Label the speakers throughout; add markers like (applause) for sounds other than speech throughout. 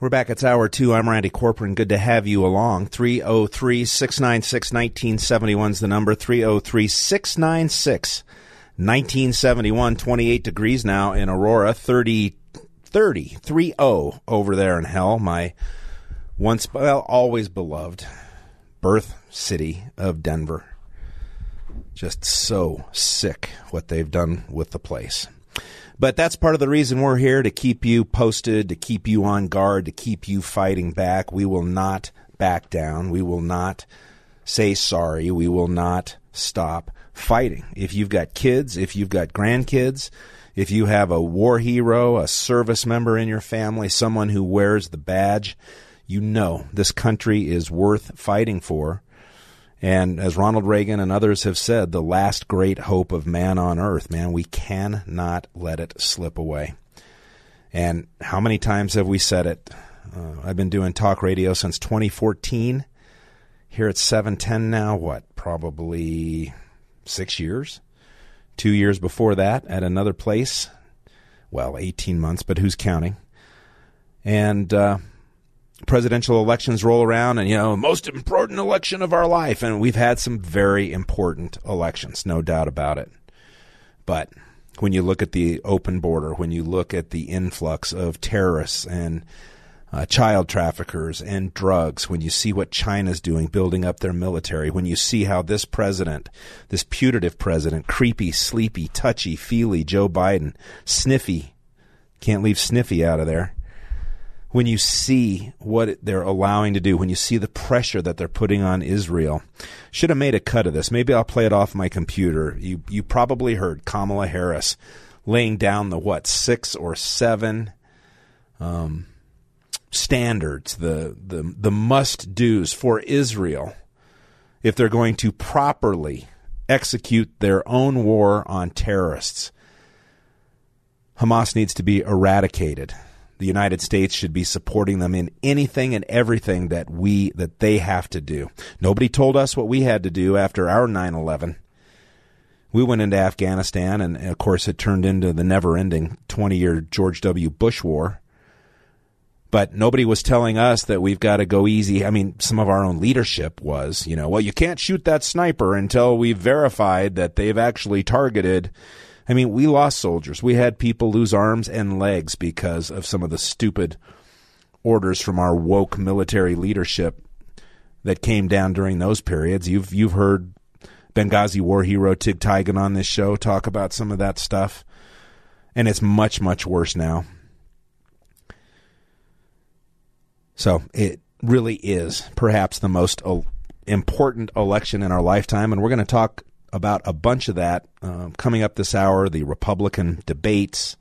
Speaker 1: We're back. It's hour two. I'm Randy Corporon. Good to have you along. 303 696 1971 is the number. 303 696 1971. 28 degrees now in Aurora. 30, 30, 30 over there in hell. My once, well, always beloved birth city of Denver. Just so sick what they've done with the place. But that's part of the reason we're here to keep you posted, to keep you on guard, to keep you fighting back. We will not back down. We will not say sorry. We will not stop fighting. If you've got kids, if you've got grandkids, if you have a war hero, a service member in your family, someone who wears the badge, you know this country is worth fighting for. And as Ronald Reagan and others have said, the last great hope of man on earth, man, we cannot let it slip away. And how many times have we said it? Uh, I've been doing talk radio since 2014. Here at 710 now, what? Probably six years? Two years before that at another place. Well, 18 months, but who's counting? And, uh, presidential elections roll around and you know most important election of our life. And we've had some very important elections no doubt about it. But when you look at the open border when you look at the influx of terrorists and uh, child traffickers and drugs, when you see what China's doing, building up their military, when you see how this president, this putative president, creepy, sleepy, touchy, feely Joe Biden, sniffy, can't leave sniffy out of there, when you see what they're allowing to do, when you see the pressure that they're putting on Israel, should have made a cut of this. Maybe I'll play it off my computer. You you probably heard Kamala Harris laying down the what six or seven um, standards, the the the must dos for Israel if they're going to properly execute their own war on terrorists. Hamas needs to be eradicated the United States should be supporting them in anything and everything that we that they have to do. Nobody told us what we had to do after our 9/11. We went into Afghanistan and of course it turned into the never-ending 20-year George W. Bush war. But nobody was telling us that we've got to go easy. I mean, some of our own leadership was, you know, well, you can't shoot that sniper until we've verified that they've actually targeted I mean, we lost soldiers. We had people lose arms and legs because of some of the stupid orders from our woke military leadership that came down during those periods. You've you've heard Benghazi war hero Tig Tiegen on this show talk about some of that stuff, and it's much much worse now. So it really is perhaps the most uh, important election in our lifetime, and we're going to talk about a bunch of that uh, coming up this hour. The Republican debates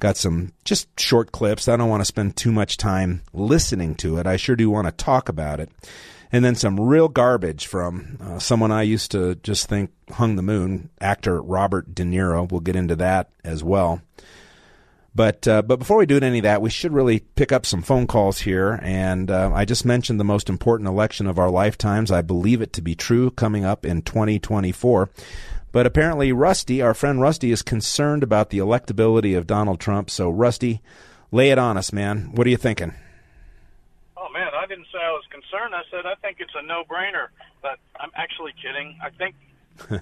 Speaker 1: got some just short clips. I don't want to spend too much time listening to it. I sure do want to talk about it. And then some real garbage from uh, someone I used to just think hung the moon, actor Robert De Niro. We'll get into that as well. But uh, but before we do any of that, we should really pick up some phone calls here. And uh, I just mentioned the most important election of our lifetimes. I believe it to be true coming up in 2024. But apparently, Rusty, our friend Rusty, is concerned about the electability of Donald Trump. So, Rusty, lay it on us, man. What are you thinking?
Speaker 2: Oh man, I didn't say I was concerned. I said I think it's a no-brainer. But I'm actually kidding. I think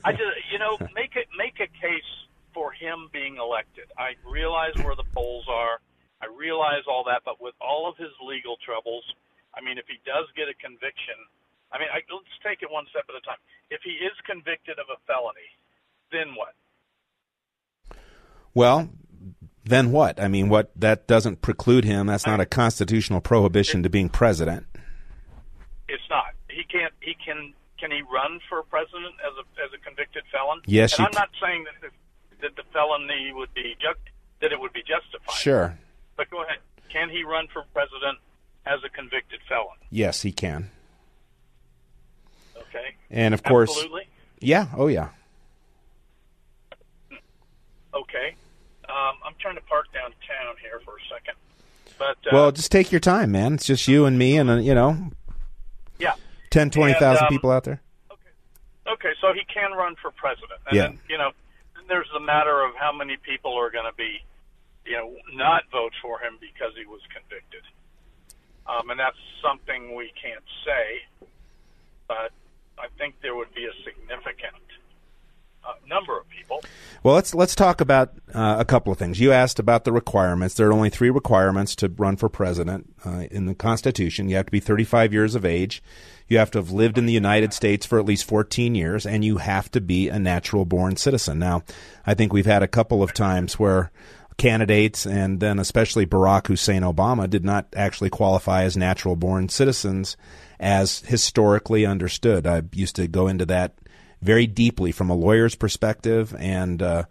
Speaker 2: I (laughs) just you know make it make a case for him being elected. I realize where the polls are. I realize all that, but with all of his legal troubles, I mean, if he does get a conviction, I mean, I, let's take it one step at a time. If he is convicted of a felony, then what?
Speaker 1: Well, then what? I mean, what that doesn't preclude him. That's not a constitutional prohibition it, to being president.
Speaker 2: It's not. He can't. He can. Can he run for president as a as a convicted felon?
Speaker 1: Yes.
Speaker 2: And I'm not saying that that the felony would be ju- that it would be justified.
Speaker 1: Sure.
Speaker 2: But go ahead. Can he run for president as a convicted felon?
Speaker 1: Yes, he can.
Speaker 2: Okay.
Speaker 1: And of course,
Speaker 2: Absolutely.
Speaker 1: yeah, oh yeah.
Speaker 2: Okay. Um, I'm trying to park downtown here for a second. But uh,
Speaker 1: Well, just take your time, man. It's just you and me, and uh, you know,
Speaker 2: yeah.
Speaker 1: ten, twenty thousand
Speaker 2: And, um,
Speaker 1: people out there.
Speaker 2: Okay, Okay, so he can run for president. And
Speaker 1: Yeah.
Speaker 2: then, you know, there's the matter of how many people are going to be, you know, not vote for him because he was convicted. Um, and that's something we can't say, but I think there would be a significant uh, number of people.
Speaker 1: Well, let's let's talk about uh, a couple of things. You asked about the requirements. There are only three requirements to run for president uh, in the Constitution. You have to be 35 years of age. You have to have lived in the United States for at least 14 years, and you have to be a natural born citizen. Now, I think we've had a couple of times where candidates, and then especially Barack Hussein Obama, did not actually qualify as natural born citizens as historically understood. I used to go into that very deeply from a lawyer's perspective and uh,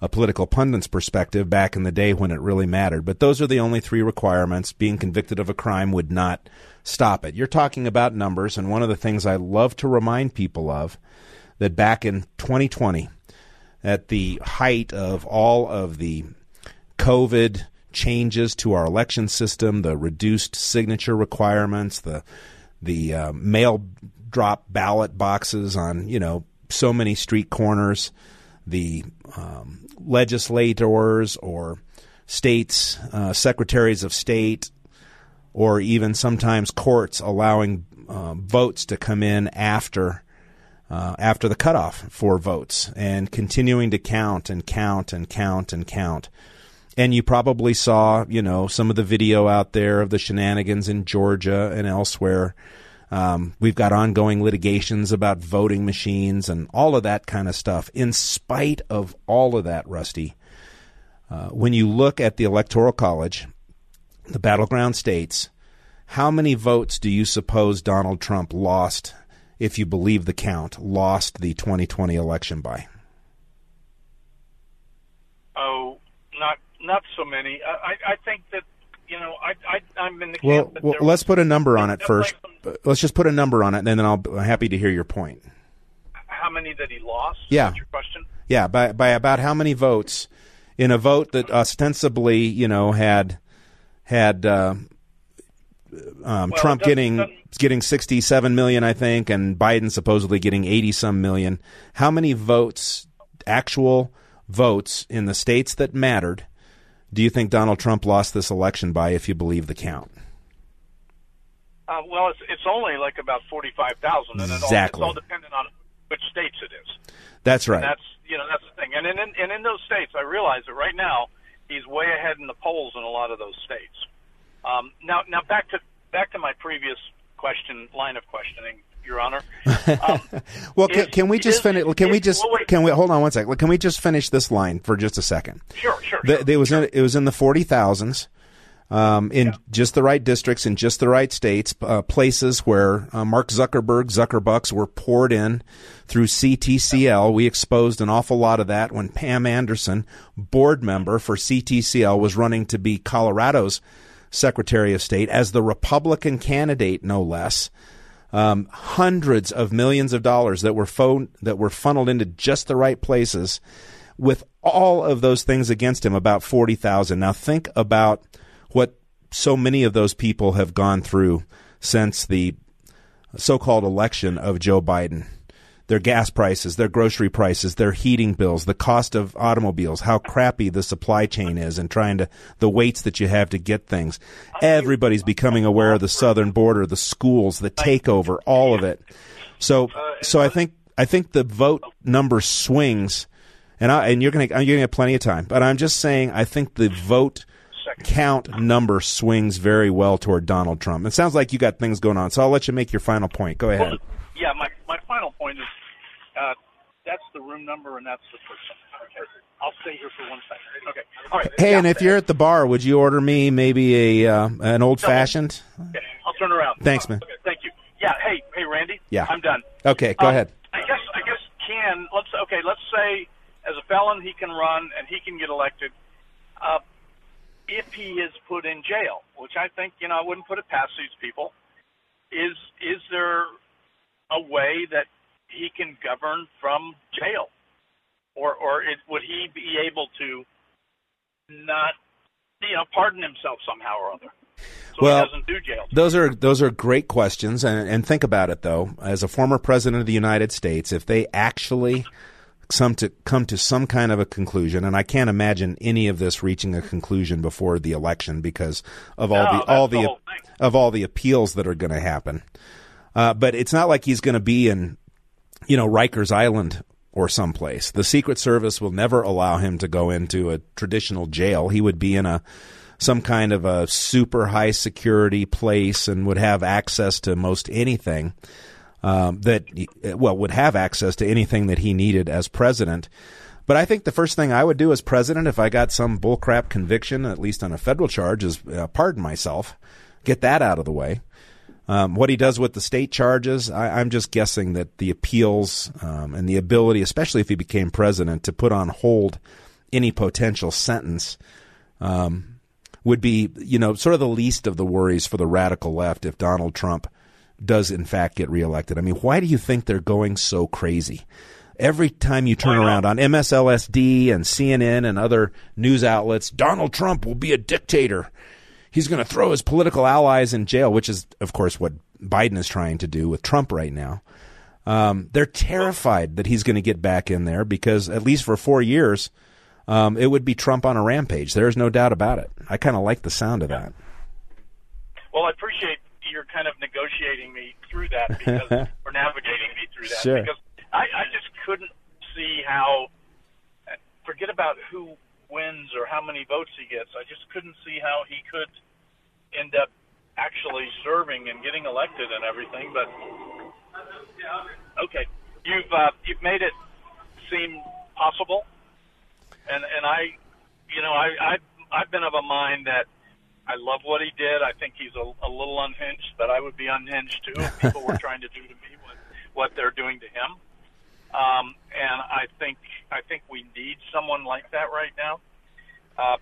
Speaker 1: a political pundit's perspective back in the day when it really mattered. But those are the only three requirements. Being convicted of a crime would not stop it. You're talking about numbers, and one of the things I love to remind people of that back in 2020, at the height of all of the COVID changes to our election system, the reduced signature requirements, the the uh, mail drop ballot boxes on you know so many street corners, the um, legislators or states, uh, secretaries of state, or even sometimes courts allowing uh, votes to come in after uh, after the cutoff for votes and continuing to count and count and count and count. And you probably saw, you know, some of the video out there of the shenanigans in Georgia and elsewhere. Um, we've got ongoing litigations about voting machines and all of that kind of stuff. In spite of all of that, Rusty, uh, when you look at the Electoral College, the battleground states, how many votes do you suppose Donald Trump lost, if you believe the count, lost the 2020 election by?
Speaker 2: Oh, not not so many. I, I, I think that you know I, I I'm in the
Speaker 1: Well,
Speaker 2: camp that
Speaker 1: well let's put a number on it first.
Speaker 2: some-
Speaker 1: Uh, Let's just put a number on it, and then I'll be happy to hear your point.
Speaker 2: how many that he lost.
Speaker 1: Yeah.
Speaker 2: That's your question.
Speaker 1: Yeah, by by about how many votes in a vote that ostensibly, you know, had had uh, um,
Speaker 2: Well,
Speaker 1: Trump
Speaker 2: doesn't-
Speaker 1: getting
Speaker 2: doesn't-
Speaker 1: getting sixty seven million, I think, and Biden supposedly getting eighty some million. How many votes, actual votes in the states that mattered, do you think Donald Trump lost this election by, if you believe the count?
Speaker 2: Uh, well, it's it's only like about forty five thousand, and it all,
Speaker 1: Exactly.
Speaker 2: it's all dependent on which states it is.
Speaker 1: That's right.
Speaker 2: That's you know that's the thing, and in, in and in those states, I realize that right now he's way ahead in the polls in a lot of those states. Um, now, now back to back to my previous question line of questioning, Your Honor. (laughs) Um,
Speaker 1: Well, can, can we just
Speaker 2: is-
Speaker 1: finish? Can we just
Speaker 2: well,
Speaker 1: can we hold on one second? Can we just finish this line for just a second?
Speaker 2: sure, sure.
Speaker 1: The,
Speaker 2: sure.
Speaker 1: it was in, it was in the forty thousands, um, in just the right districts in just the right states, uh, places where uh, Mark Zuckerberg Zuckerbucks were poured in through CTCL. We exposed an awful lot of that when Pam Anderson, board member for CTCL, was running to be Colorado's Secretary of State as the Republican candidate, no less um, hundreds of millions of dollars that were phone that were funneled into just the right places, with all of those things against him. About forty thousand. Now think about what so many of those people have gone through since the so-called election of Joe Biden. Their gas prices, their grocery prices, their heating bills, the cost of automobiles, how crappy the supply chain is, and trying to the weights that you have to get things. Everybody's becoming aware of the southern border, the schools, the takeover, all of it. So, so I think I think the vote number swings, and I and you're gonna you're gonna have plenty of time, but I'm just saying I think the vote count number swings very well toward Donald Trump. It sounds like you got things going on, so I'll let you make your final point. Go ahead.
Speaker 2: yeah, my point is uh, that's the room number and that's the person. Okay. I'll stay here for one second. Okay. All right.
Speaker 1: Hey,
Speaker 2: Yeah,
Speaker 1: and if you're at the bar, would you order me maybe a uh, an old fashioned?
Speaker 2: okay, I'll turn around.
Speaker 1: Thanks, man.
Speaker 2: Okay, thank you. Yeah. Hey, hey, Randy.
Speaker 1: Yeah.
Speaker 2: I'm done.
Speaker 1: Okay, go
Speaker 2: Um,
Speaker 1: ahead.
Speaker 2: I guess I guess can let's okay let's say as a felon he can run and he can get elected. Uh, if he is put in jail, which I think you know I wouldn't put it past these people, is is there a way that he can govern from jail, or or it, would he be able to not you know pardon himself somehow or other? So
Speaker 1: well,
Speaker 2: jail.
Speaker 1: Those are those are great questions, and, and think about it though. As a former president of the United States, if they actually some to come to some kind of a conclusion, and I can't imagine any of this reaching a conclusion before the election because of all
Speaker 2: no,
Speaker 1: the all the,
Speaker 2: the
Speaker 1: of all the appeals that are going to happen. Uh, but it's not like he's going to be in, you know, Rikers Island or someplace. The Secret Service will never allow him to go into a traditional jail. He would be in a some kind of a super high security place and would have access to most anything um, that well would have access to anything that he needed as president. But I think the first thing I would do as president, if I got some bullcrap conviction, at least on a federal charge, is uh, pardon myself, get that out of the way. Um, what he does with the state charges, I, am just guessing that the appeals um, and the ability, especially if he became president, to put on hold any potential sentence um, would be, you know, sort of the least of the worries for the radical left if Donald Trump does in fact get reelected. I mean, why do you think they're going so crazy? Every time you turn around on MSLSD and CNN and other news outlets, Donald Trump will be a dictator. He's going to throw his political allies in jail, which is, of course, what Biden is trying to do with Trump right now. Um, they're terrified that he's going to get back in there because, at least for four years, um, it would be Trump on a rampage. There's no doubt about it. I kind of like the sound of that.
Speaker 2: Well, I appreciate you're kind of negotiating me through that because (laughs) or navigating me through that
Speaker 1: sure.
Speaker 2: because I, I just couldn't see how. Forget about who wins or how many votes he gets. I just couldn't see how he could end up actually serving and getting elected and everything. But okay, you've uh, you've made it seem possible and and I, you know, I I I've been of a mind that I love what he did. I think he's a, a little unhinged, but I would be unhinged too if people were (laughs) trying to do to me what what they're doing to him. Um, and I think I think we need someone like that right now. Uh,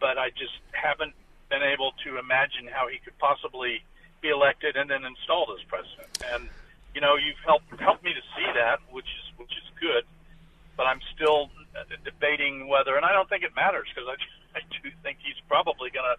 Speaker 2: but I just haven't been able to imagine how he could possibly be elected and then installed as president. And you know, you've helped helped me to see that, which is which is good. But I'm still debating whether, and I don't think it matters because I, (laughs) I do think he's probably going to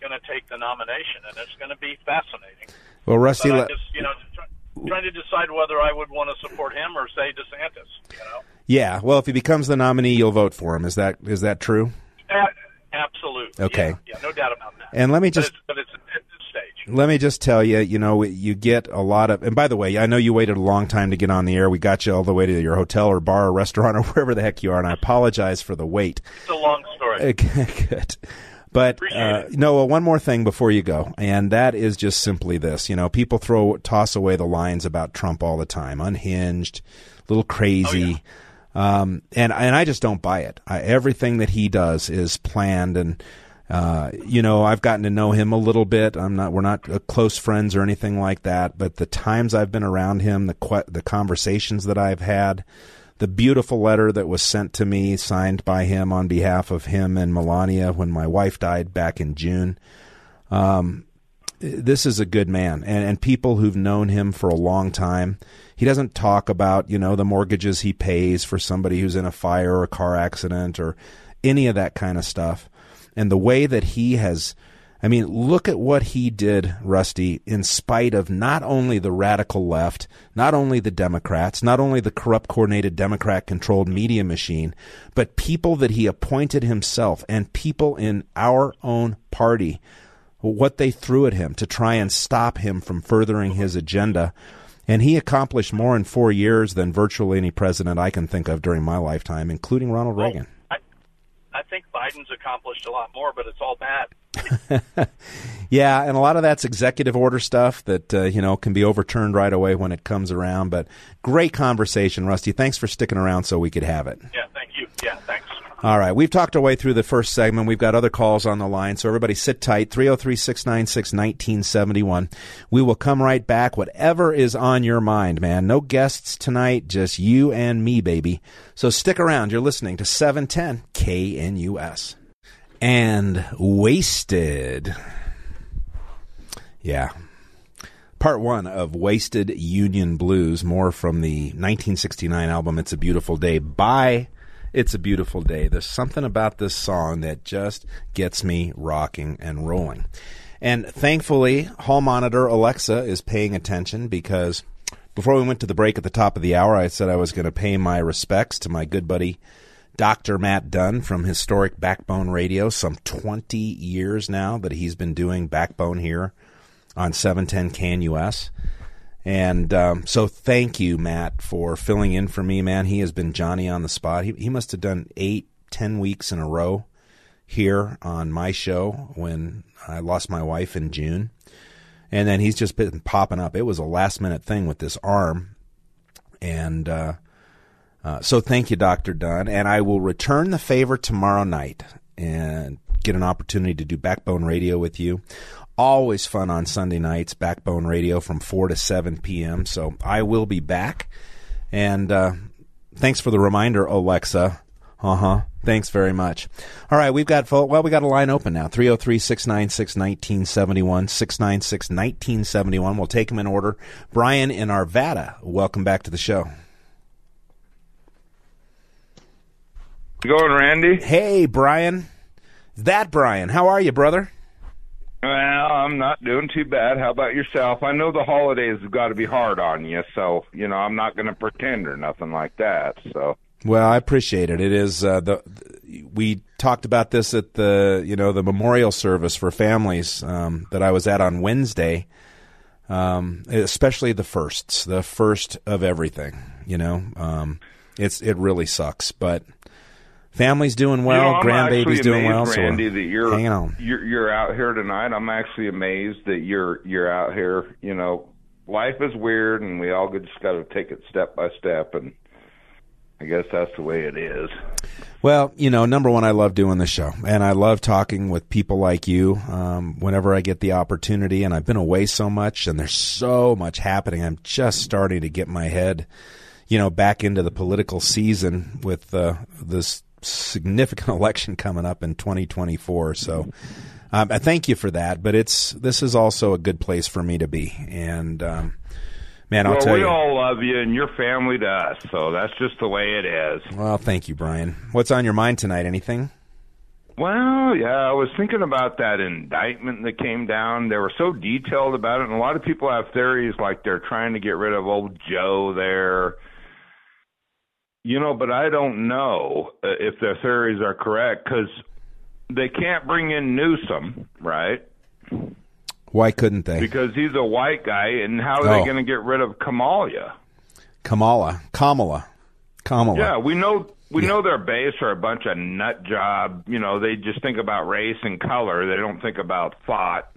Speaker 2: going to take the nomination, and it's going to be fascinating.
Speaker 1: Well, Rusty,
Speaker 2: but I just you know try, trying to decide whether I would want to support him or say DeSantis. You know.
Speaker 1: Yeah. Well, if he becomes the nominee, you'll vote for him. Is that is that true?
Speaker 2: Uh, absolutely.
Speaker 1: Okay.
Speaker 2: Yeah, yeah, no doubt about that.
Speaker 1: And let me just.
Speaker 2: But it's, but it's, stage.
Speaker 1: Let me just tell you, you know, you get a lot of, and by the way, I know you waited a long time to get on the air. We got you all the way to your hotel or bar or restaurant (laughs) or wherever the heck you are, and I apologize for the wait.
Speaker 2: It's a long story. (laughs)
Speaker 1: Good. But uh, Noah, one more thing before you go, and that is just simply this: you know, people throw toss away the lines about Trump all the time, unhinged, a little crazy. Oh, yeah. Um, and and I just don't buy it. I, everything that he does is planned, and uh, you know I've gotten to know him a little bit. I'm not we're not uh, close friends or anything like that, but the times I've been around him, the the conversations that I've had, the beautiful letter that was sent to me, signed by him on behalf of him and Melania when my wife died back in June. Um, this is a good man, and, and people who've known him for a long time he doesn't talk about, you know, the mortgages he pays for somebody who's in a fire or a car accident or any of that kind of stuff. And the way that he has I mean, look at what he did, Rusty, in spite of not only the radical left, not only the Democrats, not only the corrupt, coordinated Democrat controlled media machine, but people that he appointed himself and people in our own party, what they threw at him to try and stop him from furthering his agenda. And he accomplished more in four years than virtually any president I can think of during my lifetime, including Ronald Reagan.
Speaker 2: I, I think Biden's accomplished a lot more, but it's all bad. (laughs)
Speaker 1: yeah, and a lot of that's executive order stuff that uh, you know can be overturned right away when it comes around. But great conversation, Rusty. Thanks for sticking around so we could have it.
Speaker 2: Yeah, thank you. Yeah, thanks.
Speaker 1: All right. We've talked our way through the first segment. We've got other calls on the line. So everybody sit tight. 303 696 1971. We will come right back. Whatever is on your mind, man. No guests tonight. Just you and me, baby. So stick around. You're listening to 710 KNUS. and Wasted. Yeah. Part one of Wasted Union Blues, more from the 1969 album It's a Beautiful Day by It's a Beautiful Day. There's something about this song that just gets me rocking and rolling. And thankfully, Hall Monitor Alexa is paying attention because before we went to the break at the top of the hour, I said I was going to pay my respects to my good buddy Dr. Matt Dunn from Historic Backbone Radio, some 20 years now that he's been doing Backbone here on 710 KNUS. And um, so thank you, Matt, for filling in for me, man. He has been Johnny on the spot. He, he must have done eight, ten weeks in a row here on my show when I lost my wife in June. And then he's just been popping up. It was a last minute thing with this arm. And uh, uh, so thank you, Dr. Dunn. And I will return the favor tomorrow night and get an opportunity to do Backbone Radio with you. Always fun on Sunday nights, Backbone Radio from 4 to 7 p.m. So I will be back. And uh, thanks for the reminder, Alexa. Uh huh. Thanks very much. All right, we've got well, we got a line open now. 303-696-1971, 696-1971. We'll take them in order. Brian in Arvada, welcome back to the show.
Speaker 3: going, Randy?
Speaker 1: Hey, Brian. That Brian. How are you, brother?
Speaker 3: Well, I'm not doing too bad. How about yourself? I know the holidays have got to be hard on you, so you know I'm not going to pretend or nothing like that. So.
Speaker 1: Well, I appreciate it. It is uh, the we talked about this at the you know the memorial service for families um, that I was at on Wednesday. Um, especially the firsts, the first of everything. You know, um, it's it really sucks, but Family's doing well.
Speaker 3: You know,
Speaker 1: grandbaby's doing well.
Speaker 3: Randy,
Speaker 1: so
Speaker 3: that you're
Speaker 1: hanging on.
Speaker 3: You're, you're out here tonight. I'm actually amazed that you're you're out here. You know, life is weird, and we all just got to take it step by step. And I guess that's the way it is.
Speaker 1: Well, you know, number one, I love doing the show, and I love talking with people like you. Um, whenever I get the opportunity, and I've been away so much, and there's so much happening. I'm just starting to get my head, you know, back into the political season with uh, this significant (laughs) election coming up in 2024. So um, I thank you for that. But it's this is also a good place for me to be. And um, man, I'll
Speaker 3: well,
Speaker 1: tell
Speaker 3: we
Speaker 1: you,
Speaker 3: we all love you, and you're family to us. So that's just the way it is.
Speaker 1: Well, thank you, Brian. What's on your mind tonight? Anything?
Speaker 3: Well, yeah, I was thinking about that indictment that came down. They were so detailed about it, and a lot of people have theories like they're trying to get rid of old Joe there you know, but I don't know uh, if their theories are correct because they can't bring in Newsom, right?
Speaker 1: Why couldn't they?
Speaker 3: Because he's a white guy, and how are
Speaker 1: Oh.
Speaker 3: they going to get rid of Kamala?
Speaker 1: Kamala, Kamala, Kamala.
Speaker 3: Yeah, we know we know their base are a bunch of nut job. You know, they just think about race and color. They don't think about thought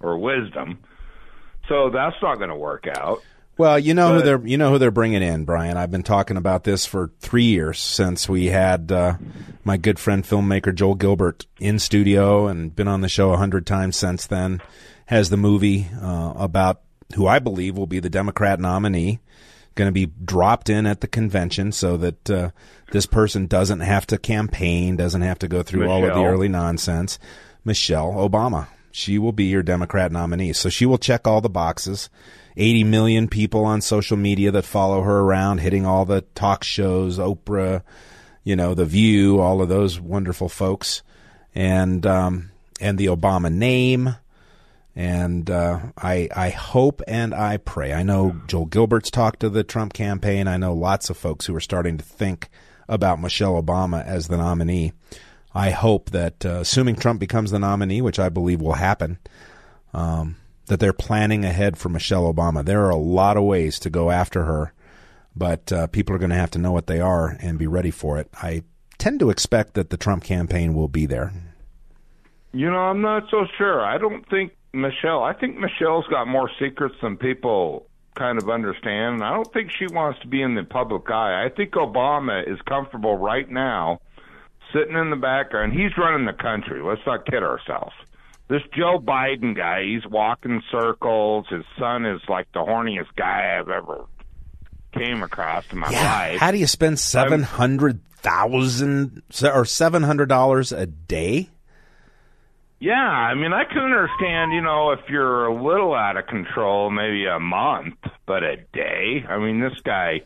Speaker 3: or wisdom. So that's not going to work out.
Speaker 1: Well, you know who they're you know who they're bringing in, Brian. I've been talking about this for three years since we had uh, my good friend filmmaker Joel Gilbert in studio and been on the show a hundred times since then. Has the movie uh, about who I believe will be the Democrat nominee going to be dropped in at the convention so that uh, this person doesn't have to campaign, doesn't have to go through all of the early nonsense. Michelle Obama. She will be your Democrat nominee. So she will check all the boxes. 80 million people on social media that follow her around, hitting all the talk shows, Oprah, you know, The View, all of those wonderful folks. And, um, and the Obama name. And uh, I I hope and I pray. I know Joel Gilbert's talked to the Trump campaign. I know lots of folks who are starting to think about Michelle Obama as the nominee. I hope that, uh, assuming Trump becomes the nominee, which I believe will happen, um, that they're planning ahead for Michelle Obama. There are a lot of ways to go after her, but uh, people are going to have to know what they are and be ready for it. I tend to expect that the Trump campaign will be there.
Speaker 3: You know, I'm not so sure. I don't think Michelle. I think Michelle's got more secrets than people kind of understand. I don't think she wants to be in the public eye. I think Obama is comfortable right now sitting in the background. He's running the country. Let's not kid ourselves. This Joe Biden guy, he's walking circles. His son is like the horniest guy I've ever came across in my life.
Speaker 1: How do you spend seven hundred thousand or seven hundred dollars a day?
Speaker 3: Yeah, I mean, I can understand, you know, if you're a little out of control, maybe a month, but a day. I mean, this guy,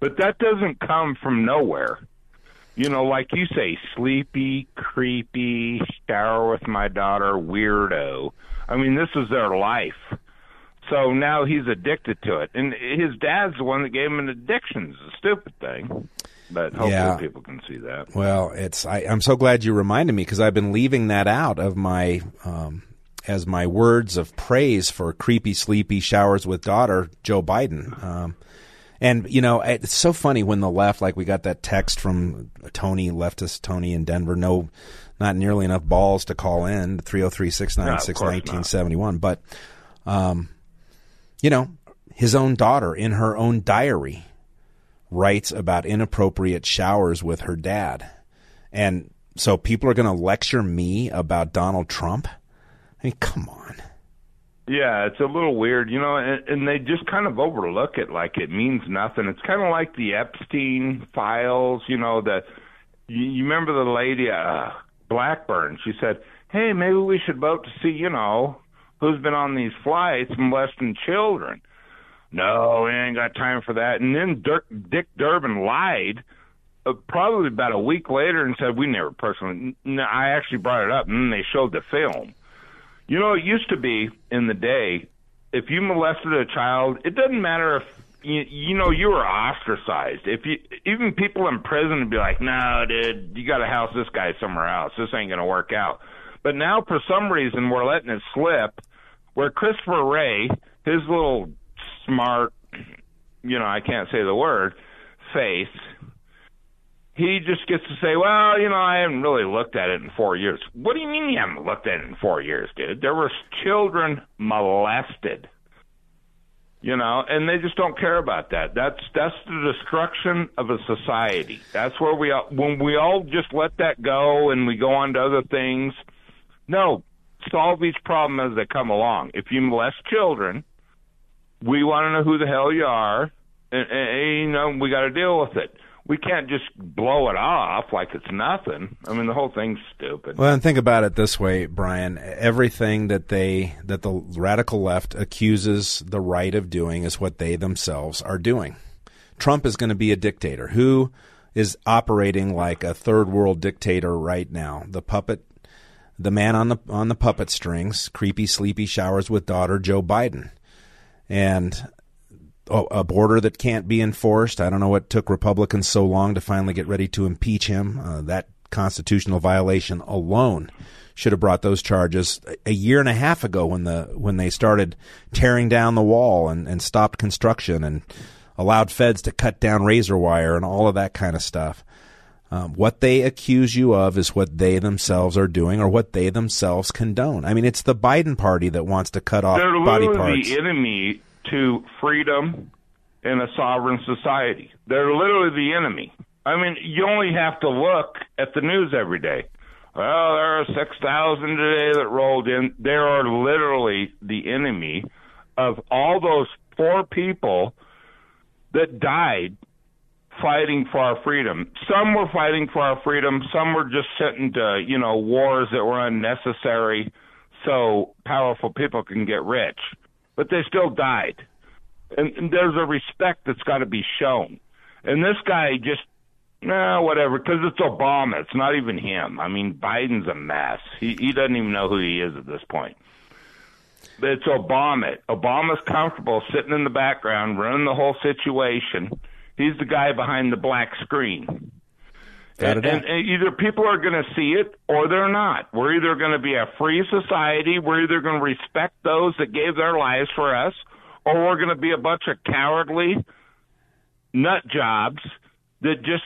Speaker 3: but that doesn't come from nowhere. You know, like you say, sleepy, creepy, shower with my daughter, weirdo. I mean, this is their life. So now he's addicted to it. And his dad's the one that gave him an addiction. It's a stupid thing. But hopefully
Speaker 1: Yeah.
Speaker 3: people can see that.
Speaker 1: Well, it's I, I'm so glad you reminded me because I've been leaving that out of my um, as my words of praise for creepy, sleepy showers with daughter Joe Biden. Um, and you know, it's so funny when the left, like we got that text from Tony, leftist Tony in Denver. No, not nearly enough balls to call in three zero three six nine six nineteen seventy one. But, um, you know, his own daughter in her own diary writes about inappropriate showers with her dad. And so people are going to lecture me about Donald Trump? I mean, come on.
Speaker 3: Yeah, it's a little weird, you know, and, and they just kind of overlook it like it means nothing. It's kind of like the Epstein files, you know, that you, you remember the lady uh, Blackburn. She said, "Hey, maybe we should vote to see, you know, who's been on these flights molesting children." No, we ain't got time for that. And then Dirk, Dick Durbin lied. Uh, probably about a week later, and said we never personally. No, I actually brought it up, and they showed the film. You know, it used to be in the day, if you molested a child, it doesn't matter if you, you know you were ostracized. If you even people in prison would be like, "No, dude, you got to house this guy somewhere else. This ain't gonna work out." But now, for some reason, we're letting it slip. Where Christopher Wray, his little smart, you know, I can't say the word, face, he just gets to say, well, you know, I haven't really looked at it in four years. What do you mean you haven't looked at it in four years, dude? There were children molested, you know, and they just don't care about that. That's that's the destruction of a society. That's where we all, when we all just let that go and we go on to other things. No, solve each problem as they come along. If you molest children, we want to know who the hell you are, and, and, and you know we got to deal with it. We can't just blow it off like it's nothing. I mean, the whole thing's stupid.
Speaker 1: Well, and think about it this way, Brian. Everything that they that the radical left accuses the right of doing is what they themselves are doing. Trump is going to be a dictator. Who is operating like a third world dictator right now? The puppet the man on the on the puppet strings, creepy sleepy showers with daughter Joe Biden. And a border that can't be enforced. I don't know what took Republicans so long to finally get ready to impeach him. Uh, that constitutional violation alone should have brought those charges a year and a half ago when the when they started tearing down the wall and, and stopped construction and allowed feds to cut down razor wire and all of that kind of stuff. Um, what they accuse you of is what they themselves are doing or what they themselves condone. I mean, it's the Biden party that wants to cut off
Speaker 3: They're
Speaker 1: body parts.
Speaker 3: the enemy to freedom in a sovereign society. They're literally the enemy. I mean, you only have to look at the news every day. Well, there are 6,000 today that rolled in. They are literally the enemy of all those poor people that died fighting for our freedom. Some were fighting for our freedom. Some were just sent into, you know, wars that were unnecessary so powerful people can get rich. But they still died. And, and there's a respect that's got to be shown. And this guy just, nah, whatever, because it's Obama. It's not even him. I mean, Biden's a mess. He, he doesn't even know who he is at this point. But it's Obama. Obama's comfortable sitting in the background, running the whole situation. He's the guy behind the black screen. And, and, and either people are going to see it or they're not. We're either going to be a free society, we're either going to respect those that gave their lives for us, or we're going to be a bunch of cowardly nut jobs that just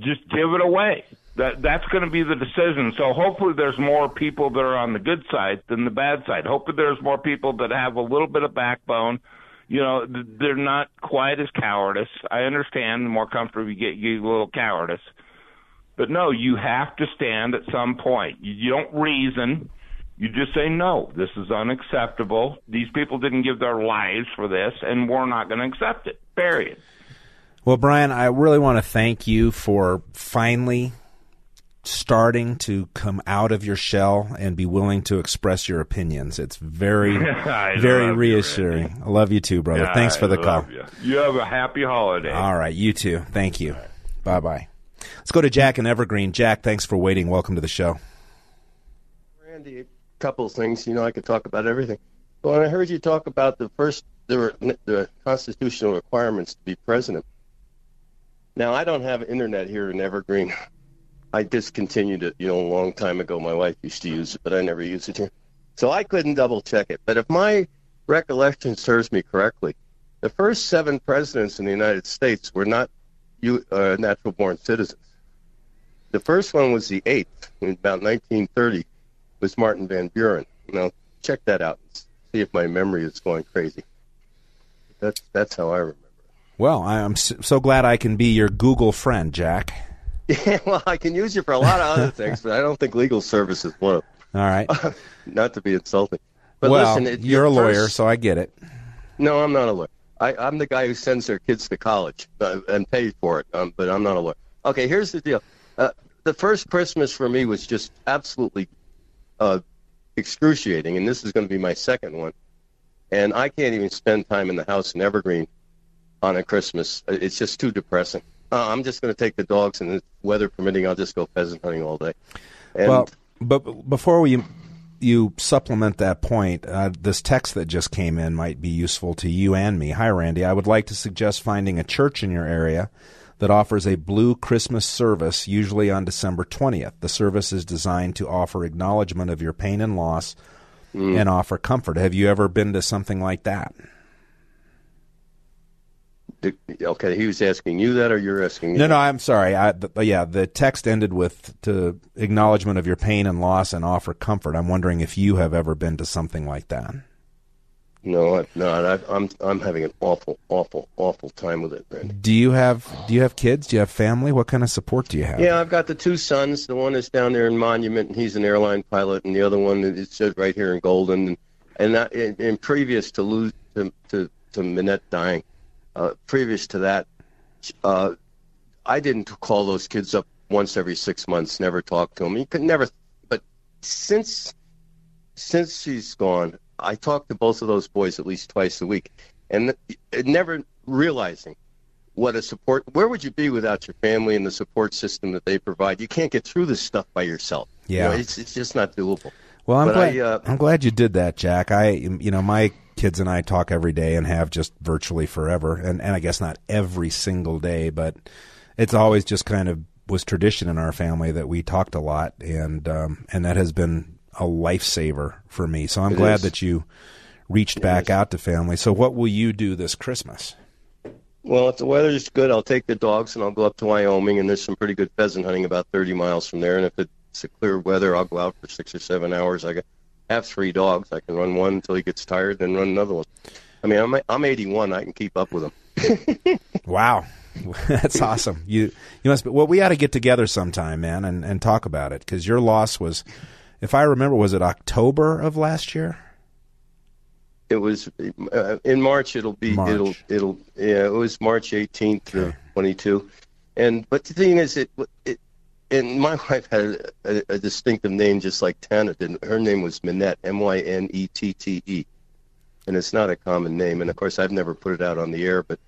Speaker 3: just give it away. That that's going to be the decision. So hopefully there's more people that are on the good side than the bad side. Hopefully there's more people that have a little bit of backbone. You know, they're not quite as cowardice. I understand the more comfortable you get, you get a little cowardice. But no, you have to stand at some point. You, you don't reason. You just say, no, this is unacceptable. These people didn't give their lives for this, and we're not going to accept it. Period.
Speaker 1: Well, Brian, I really want to thank you for finally starting to come out of your shell and be willing to express your opinions. It's very, (laughs) very
Speaker 3: love you,
Speaker 1: reassuring. I love you too, brother. Thanks for the call.
Speaker 3: You. you have a happy holiday.
Speaker 1: All right, you too. Thank you. Bye bye. Let's go to Jack and Evergreen. Jack, thanks for waiting. Welcome to the show.
Speaker 4: Randy, a couple of things. You know, I could talk about everything. But when I heard you talk about the first, the, the constitutional requirements to be president. Now, I don't have internet here in Evergreen. I discontinued it, you know, a long time ago. My wife used to use it, but I never use it here. So I couldn't double check it. But if my recollection serves me correctly, the first seven presidents in the United States were not you, uh, natural born citizens. The first one was the eighth in about 1930 was Martin Van Buren. Now check that out and see if my memory is going crazy. That's that's how I remember. It.
Speaker 1: Well, I'm so glad I can be your Google friend, Jack. (laughs)
Speaker 4: Yeah, well, I can use you for a lot of other things, but I don't think legal service is one of
Speaker 1: All right. (laughs)
Speaker 4: Not to be insulting. But
Speaker 1: well,
Speaker 4: listen, it,
Speaker 1: you're
Speaker 4: your
Speaker 1: a lawyer, so I get it.
Speaker 4: No, I'm not a lawyer. I, I'm the guy who sends their kids to college uh, and pays for it, um, but I'm not a lawyer. Okay, here's the deal. Uh, the first Christmas for me was just absolutely uh, excruciating, and this is going to be my second one. And I can't even spend time in the house in Evergreen on a Christmas. Uh, It's just too depressing. Uh, I'm just going to take the dogs, and weather permitting, I'll just go pheasant hunting all day. And
Speaker 1: well, but before we you supplement that point, uh, this text that just came in might be useful to you and me. Hi, Randy. I would like to suggest finding a church in your area that offers a blue Christmas service, usually on December 20th. The service is designed to offer acknowledgement of your pain and loss and offer comfort. Have you ever been to something like that?
Speaker 4: The- okay, he was asking you that, or you're asking?
Speaker 1: No, no, I'm sorry. I, th- uh, yeah, the text ended with to acknowledgement of your pain and loss and offer comfort. I'm wondering if you have ever been to something like that.
Speaker 4: No, I've not. I've, I'm I'm having an awful, awful, awful time with it, Randy.
Speaker 1: Do you have Do you have kids? Do you have family? What kind of support do you have?
Speaker 4: Yeah, I've got the two sons. The one is down there in Monument, and he's an airline pilot, and the other one is just right here in Golden. And and, that, and, and previous to lose to to, to Mynette dying, uh, previous to that, uh, I didn't call those kids up once every six months. Never talk to them. You could never. But since since she's gone, I talk to both of those boys at least twice a week, and never realizing what a support. Where would you be without your family and the support system that they provide? You can't get through this stuff by yourself. You
Speaker 1: Yeah.
Speaker 4: know, it's it's just not doable.
Speaker 1: Well, I'm
Speaker 4: But
Speaker 1: glad.
Speaker 4: I, uh,
Speaker 1: I'm glad you did that, Jack. I, you know, my kids and I talk every day and have just virtually forever, and and I guess not every single day, but it's always just kind of was tradition in our family that we talked a lot, and um, and that has been a lifesaver for me. So I'm
Speaker 4: It
Speaker 1: glad
Speaker 4: is.
Speaker 1: that you reached back out to family. So what will you do this Christmas?
Speaker 4: Well, if the weather's good, I'll take the dogs and I'll go up to Wyoming, and there's some pretty good pheasant hunting about 30 miles from there. And if it's a clear weather, I'll go out for six or seven hours. I got, have three dogs. I can run one until he gets tired, then run another one. I mean, I'm I'm 81. I can keep up with him. (laughs)
Speaker 1: Wow. (laughs) That's awesome. You you must be, well we ought to get together sometime, man, and, and talk about it cuz your loss was if I remember was it October of last year?
Speaker 4: It was uh, in March. It'll be
Speaker 1: March.
Speaker 4: it'll it'll yeah. It was March 18th of 22, and but the thing is, it it and my (laughs) wife had a, a distinctive name just like Tana did. Her name was Mynette, M Y N E T T E, and it's not a common name. And of course, I've never put it out on the air, but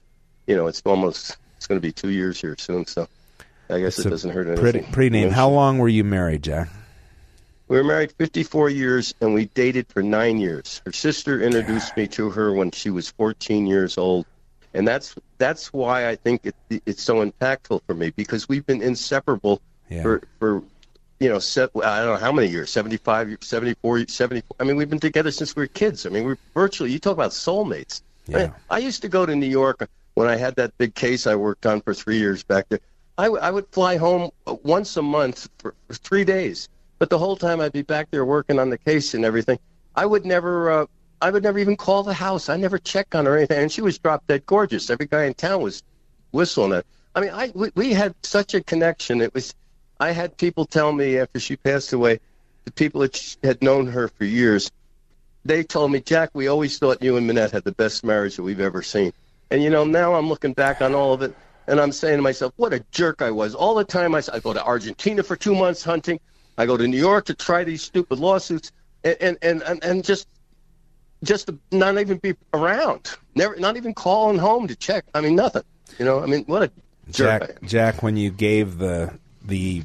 Speaker 4: you know, it's almost it's going to be two years here soon, so I guess
Speaker 1: It's
Speaker 4: it doesn't hurt anything.
Speaker 1: Pretty pretty name. How long were you married, Jack?
Speaker 4: We were married 54 years and we dated for nine years. Her sister introduced me to her when she was 14 years old, and that's that's why I think it, it's so impactful for me because we've been inseparable
Speaker 1: Yeah.
Speaker 4: for for you know set, I don't know how many years 75 74 74 I mean we've been together since we were kids. I mean we're virtually you talk about soulmates. I,
Speaker 1: Yeah.
Speaker 4: mean, I used to go to New York when I had that big case I worked on for three years back there. I, w- I would fly home once a month for, for three days, but the whole time I'd be back there working on the case and everything. I would never, uh, I would never even call the house. I never check on her or anything. And she was drop dead gorgeous. Every guy in town was whistling at. I mean, I we, we had such a connection. It was, I had people tell me after she passed away, the people that had known her for years, they told me, Jack, we always thought you and Mynette had the best marriage that we've ever seen. And you know, now I'm looking back on all of it. and I'm saying to myself, what a jerk I was. All the time I, I go to Argentina for two months hunting. I go to New York to try these stupid lawsuits, and and and, and, just just to not even be around, never, not even calling home to check. I mean, nothing. You know, I mean, what a
Speaker 1: Jack. Jack, when you gave the the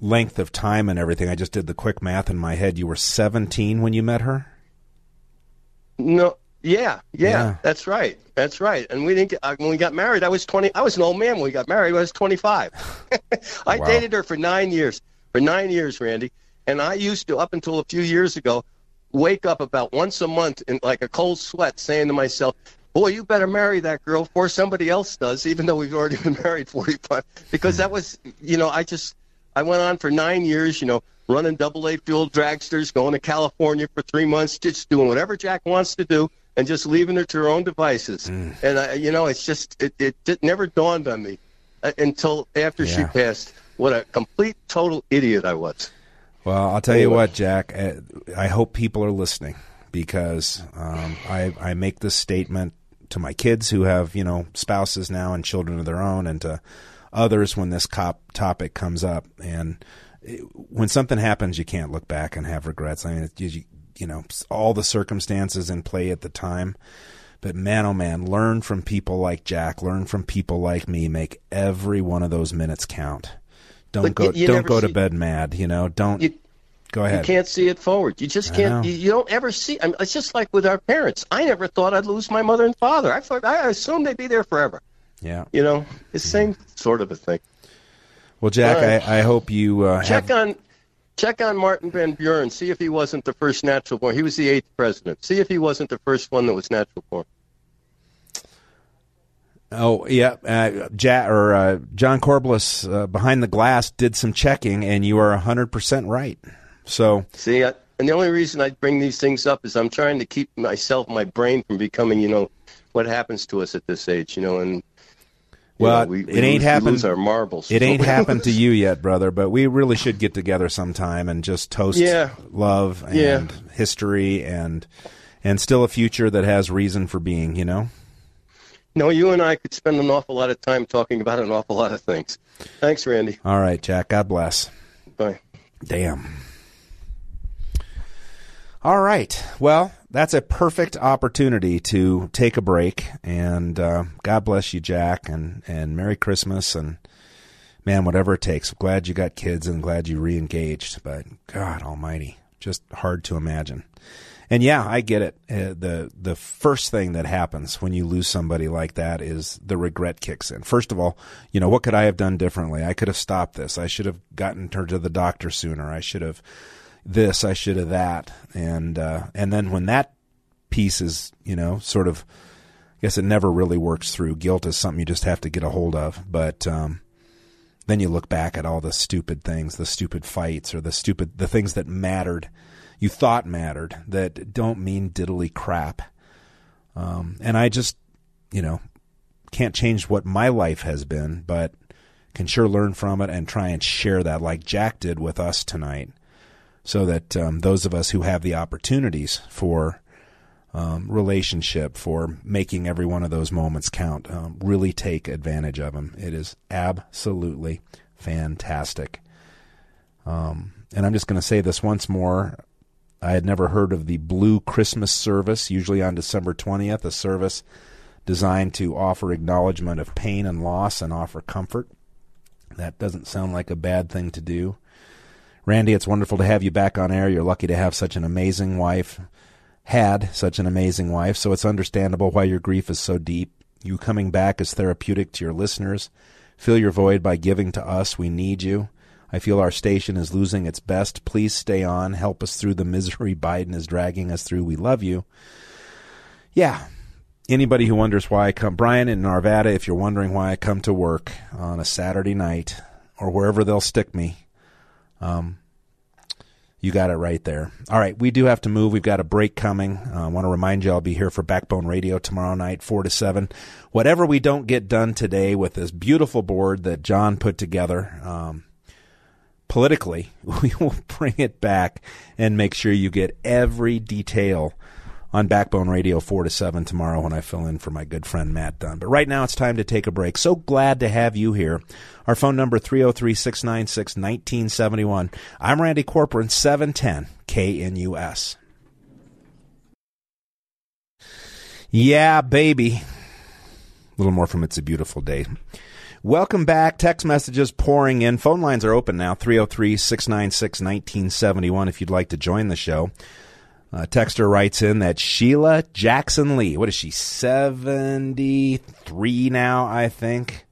Speaker 1: length of time and everything, I just did the quick math in my head. You were 17 when you met her.
Speaker 4: No, yeah, yeah,
Speaker 1: Yeah.
Speaker 4: that's right, that's right. And we didn't get, uh, when we got married. I was twenty. I was an old man when we got married. I was twenty-five. (laughs) I
Speaker 1: Wow.
Speaker 4: dated her for nine years. For nine years, Randy. And I used to, up until a few years ago, wake up about once a month in like a cold sweat, saying to myself, "Boy, you better marry that girl before somebody else does." Even though we've already (laughs) been married forty-five, because that was, you know, I just, I went on for nine years, you know, running double A fuel dragsters, going to California for three months, just doing whatever Jack wants to do, and just leaving her to her own devices. And I, you know, it's just, it, it, it never dawned on me uh, until after she passed what a complete total idiot I was.
Speaker 1: Well, I'll tell you what, Jack. uh, I hope people are listening because um, I, I make this statement to my kids who have you know spouses now and children of their own, and to others when this cop topic comes up. And it, when something happens, you can't look back and have regrets. I mean, it, you, you know, all the circumstances in play at the time. But man, oh man, learn from people like Jack. Learn from people like me. Make every one of those minutes count. Don't
Speaker 4: But
Speaker 1: go.
Speaker 4: you- you
Speaker 1: don't go to bed mad. You know. Don't.
Speaker 4: You-
Speaker 1: go
Speaker 4: You can't see it forward. You just can't. You, you don't ever see. I mean, it's just like with our parents. I never thought I'd lose my mother and father. I thought I assumed they'd be there forever.
Speaker 1: Yeah.
Speaker 4: You know, it's the same sort of a thing.
Speaker 1: Well, Jack. I, I hope you uh,
Speaker 4: Check
Speaker 1: have.
Speaker 4: on check on Martin Van Buren. See if he wasn't the first natural born. He was the eighth president. See if he wasn't the first one that was natural born.
Speaker 1: Oh, yeah. Uh, Jack or uh, John Corbliss uh, behind the glass did some checking, and you are hundred percent right. So
Speaker 4: See, I, and the only reason I bring these things up is I'm trying to keep myself, my brain, from becoming, you know, what happens to us at this age, you know, and you
Speaker 1: Well,
Speaker 4: know, we,
Speaker 1: it ain't
Speaker 4: lose,
Speaker 1: happened-
Speaker 4: lose our marbles.
Speaker 1: it ain't (laughs) happened to you yet, brother. But we really should get together sometime and just toast
Speaker 4: Yeah.
Speaker 1: love and
Speaker 4: Yeah.
Speaker 1: history and and still a future that has reason for being. You know.
Speaker 4: No, you and I could spend an awful lot of time talking about an awful lot of things. Thanks, Randy.
Speaker 1: All right, Jack. God bless.
Speaker 4: Bye.
Speaker 1: Damn. All right. Well, that's a perfect opportunity to take a break. And uh, God bless you, Jack, and, and Merry Christmas. And man, whatever it takes. Glad you got kids and glad you re engaged. But God Almighty, just hard to imagine. And yeah, I get it. Uh, the the first thing that happens when you lose somebody like that is the regret kicks in. First of all, you know what could I have done differently? I could have stopped this. I should have gotten her to the doctor sooner. I should have this. I should have that. And uh, and then when that piece is you know sort of, I guess it never really works through. Guilt is something you just have to get a hold of. But um, then you look back at all the stupid things, the stupid fights, or the stupid the things that mattered you thought mattered that don't mean diddly crap. Um, and I just, you know, can't change what my life has been, but can sure learn from it and try and share that like Jack did with us tonight. So that um, those of us who have the opportunities for um, relationship, for making every one of those moments count, um, really take advantage of them. It is absolutely fantastic. Um, and I'm just going to say this once more. I had never heard of the Blue Christmas service, usually on December 20th, a service designed to offer acknowledgement of pain and loss and offer comfort. That doesn't sound like a bad thing to do. Randy, it's wonderful to have you back on air. You're lucky to have such an amazing wife, had such an amazing wife, so it's understandable why your grief is so deep. You coming back is therapeutic to your listeners. Fill your void by giving to us. We need you. I feel our station is losing its best. Please stay on. Help us through the misery Biden is dragging us through. We love you. Yeah. Anybody who wonders why I come, Brian in Arvada, if you're wondering why I come to work on a Saturday night or wherever they'll stick me, um, you got it right there. All right, we do have to move. We've got a break coming. Uh, I want to remind you I'll be here for Backbone Radio tomorrow night, 4 to 7. Whatever we don't get done today with this beautiful board that John put together, um, politically, (laughs) we will bring it back and make sure you get every detail on Backbone Radio 4 to 7 tomorrow when I fill in for my good friend Matt Dunn. But right now it's time to take a break. So glad to have you here. Our phone number 303-696-1971. I'm Randy Corporon 710 KNUS. Yeah, baby. A little more from It's a Beautiful Day. Welcome back. Text messages pouring in. Phone lines are open now 303 696 1971 if you'd like to join the show. Uh, texter writes in that Sheila Jackson Lee, what is she, 73 now, I think?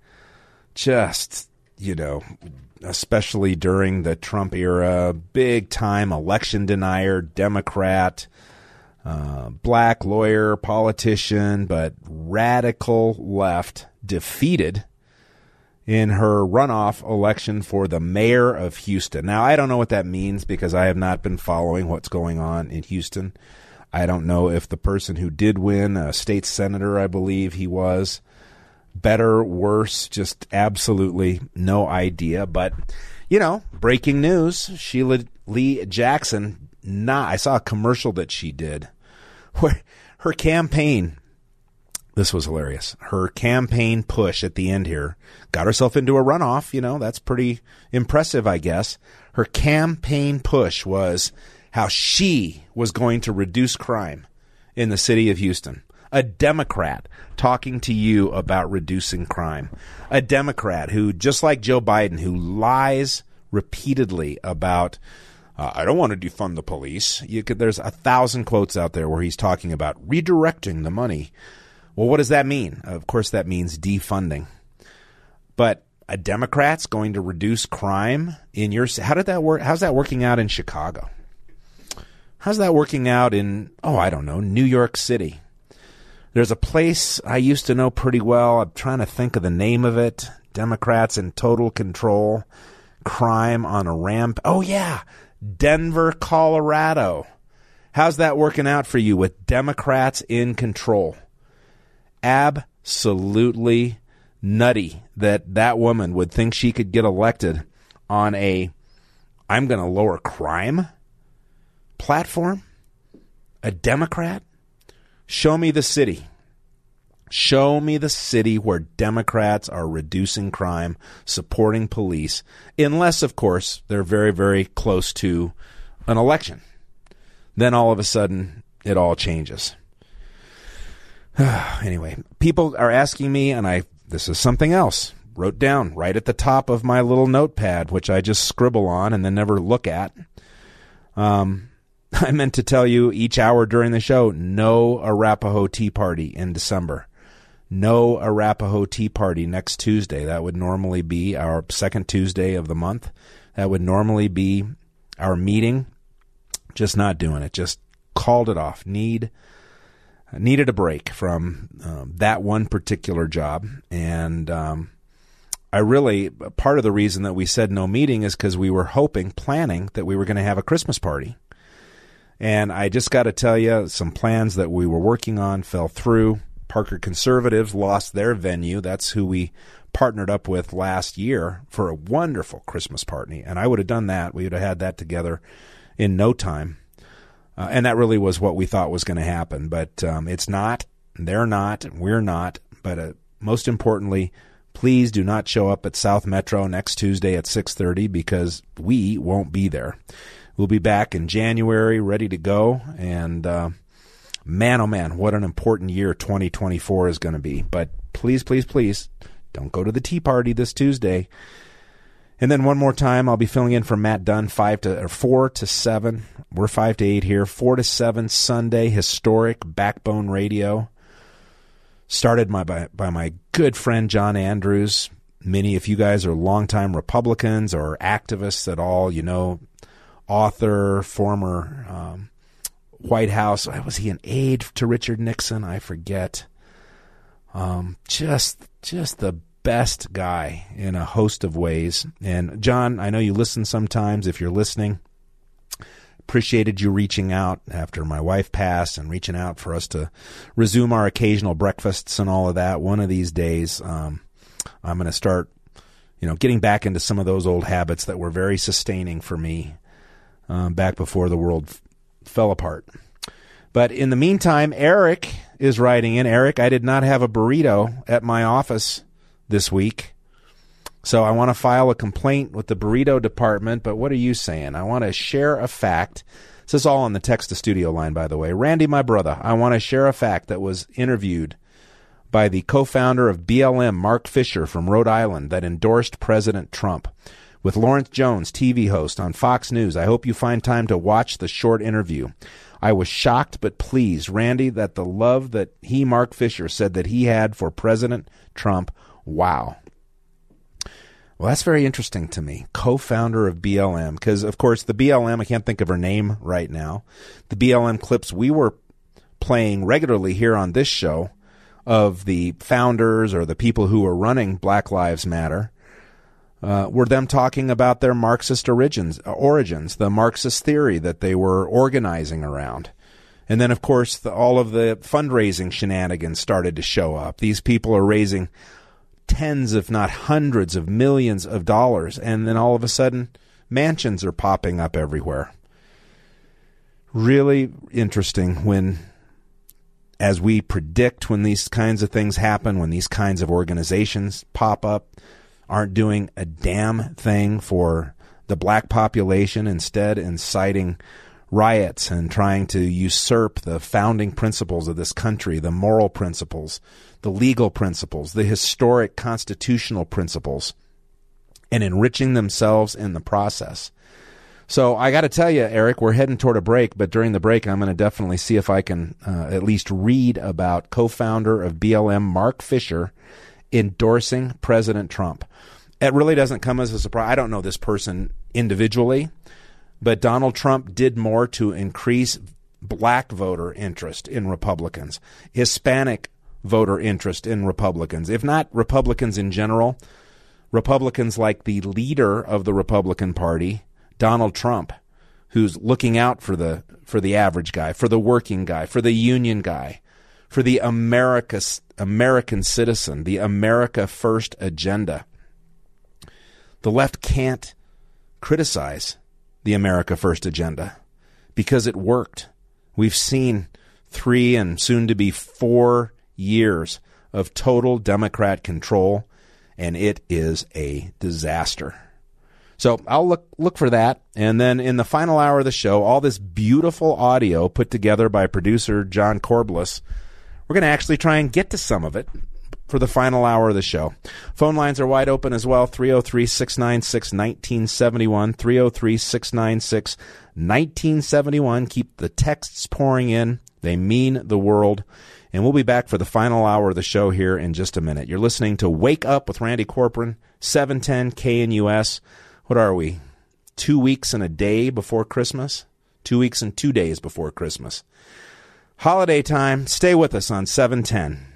Speaker 1: Just, you know, especially during the Trump era, big time election denier, Democrat, uh, black lawyer, politician, but radical left, defeated in her runoff election for the mayor of Houston. Now, I don't know what that means because I have not been following what's going on in Houston. I don't know if the person who did win, a state senator, I believe he was, better, worse, just absolutely no idea. But, you know, breaking news Sheila Lee Jackson, not, I saw a commercial that she did (laughs) where her campaign this was hilarious. Her campaign push at the end here got herself into a runoff. You know, that's pretty impressive, I guess. Her campaign push was how she was going to reduce crime in the city of Houston. A Democrat talking to you about reducing crime. A Democrat who, just like Joe Biden, who lies repeatedly about uh, I don't want to defund the police. Could, there's a thousand quotes out there where he's talking about redirecting the money well, what does that mean? Of course, that means defunding. But a Democrat's going to reduce crime in your. How did that work? How's that working out in Chicago? How's that working out in, oh, I don't know, New York City? There's a place I used to know pretty well. I'm trying to think of the name of it. Democrats in total control. Crime on a ramp. Oh, yeah. Denver, Colorado. How's that working out for you with Democrats in control? Absolutely nutty that that woman would think she could get elected on a I'm going to lower crime platform? A Democrat? Show me the city. Show me the city where Democrats are reducing crime, supporting police, unless, of course, they're very, very close to an election. Then all of a sudden, it all changes. (sighs) anyway, people are asking me, and I this is something else wrote down right at the top of my little notepad, which I just scribble on and then never look at. Um, (laughs) I meant to tell you each hour during the show, no Arapahoe Tea Party in December. No Arapahoe Tea Party next Tuesday. That would normally be our second Tuesday of the month. That would normally be our meeting. Just not doing it. Just called it off. Need needed a break from um, that one particular job, and um, I really part of the reason that we said no meeting is because we were hoping, planning that we were going to have a Christmas party. And I just got to tell you, some plans that we were working on fell through. Parker Conservatives lost their venue. That's who we partnered up with last year for a wonderful Christmas party. And I would have done that. We would have had that together in no time. Uh, and that really was what we thought was going to happen. But um, it's not. They're not. We're not. But uh, most importantly, please do not show up at South Metro next Tuesday at 6:30 because we won't be there. We'll be back in January, ready to go. And uh, man, oh man, what an important year 2024 is going to be. But please, please, please, don't go to the tea party this Tuesday. And then one more time, I'll be filling in for Matt Dunn, five to or four to seven. We're five to eight here. Four to seven Sunday, historic Backbone Radio. Started my by, by my good friend John Andrews. Many, of you guys are longtime Republicans or activists at all, you know, author, former um, White House. Was he an aide to Richard Nixon? I forget. Um, just, just the best guy in a host of ways. And John, I know you listen sometimes. If you're listening, appreciated you reaching out after my wife passed and reaching out for us to resume our occasional breakfasts and all of that. One of these days, um, I'm going to start, you know, getting back into some of those old habits that were very sustaining for me um, back before the world f- fell apart. But in the meantime, Eric is writing in. Eric, I did not have a burrito at my office this week. So I want to file a complaint with the burrito department, but what are you saying? I want to share a fact. This is all on the text to studio line, by the way. Randy, my brother, I want to share a fact that was interviewed by the co founder of BLM, Mark Fisher from Rhode Island, that endorsed President Trump. With Lawrence Jones, TV host on Fox News. I hope you find time to watch the short interview. I was shocked but pleased, Randy, that the love that he, Mark Fisher, said that he had for President Trump. Wow. Well, that's very interesting to me. Co-founder of BLM, because of course the BLM, I can't think of her name right now. The BLM clips we were playing regularly here on this show of the founders or the people who were running Black Lives Matter uh, were them talking about their Marxist origins, origins, the Marxist theory that they were organizing around. And then, of course, the, all of the fundraising shenanigans started to show up. These people are raising tens, if not hundreds of millions of dollars, and then all of a sudden, mansions are popping up everywhere. Really interesting when, as we predict, when these kinds of things happen, when these kinds of organizations pop up, aren't doing a damn thing for the black population, instead, inciting riots and trying to usurp the founding principles of this country, the moral principles, the legal principles, the historic constitutional principles, and enriching themselves in the process. So I got to tell you, Eric, we're heading toward a break, but during the break, I'm going to definitely see if I can uh, at least read about co-founder of BLM, Mark Fisher, endorsing President Trump. It really doesn't come as a surprise. I don't know this person individually, but Donald Trump did more to increase black voter interest in Republicans, Hispanic voter interest in Republicans, if not Republicans in general, Republicans like the leader of the Republican Party, Donald Trump, who's looking out for the for the average guy, for the working guy, for the union guy, for the America American citizen, the America First agenda. The left can't criticize the America First agenda because it worked. We've seen three and soon to be four years of total Democrat control, and it is a disaster. So I'll look look for that, and then in the final hour of the show, all this beautiful audio put together by producer John Corbliss. We're going to actually try and get to some of it for the final hour of the show. Phone lines are wide open as well 303 696 1971. 303 696 1971. Keep the texts pouring in, they mean the world. And we'll be back for the final hour of the show here in just a minute. You're listening to Wake Up with Randy Corporon, 710 KNUS. What are we? Two weeks and a day before Christmas? Two weeks and two days before Christmas. Holiday time. Stay with us on 710.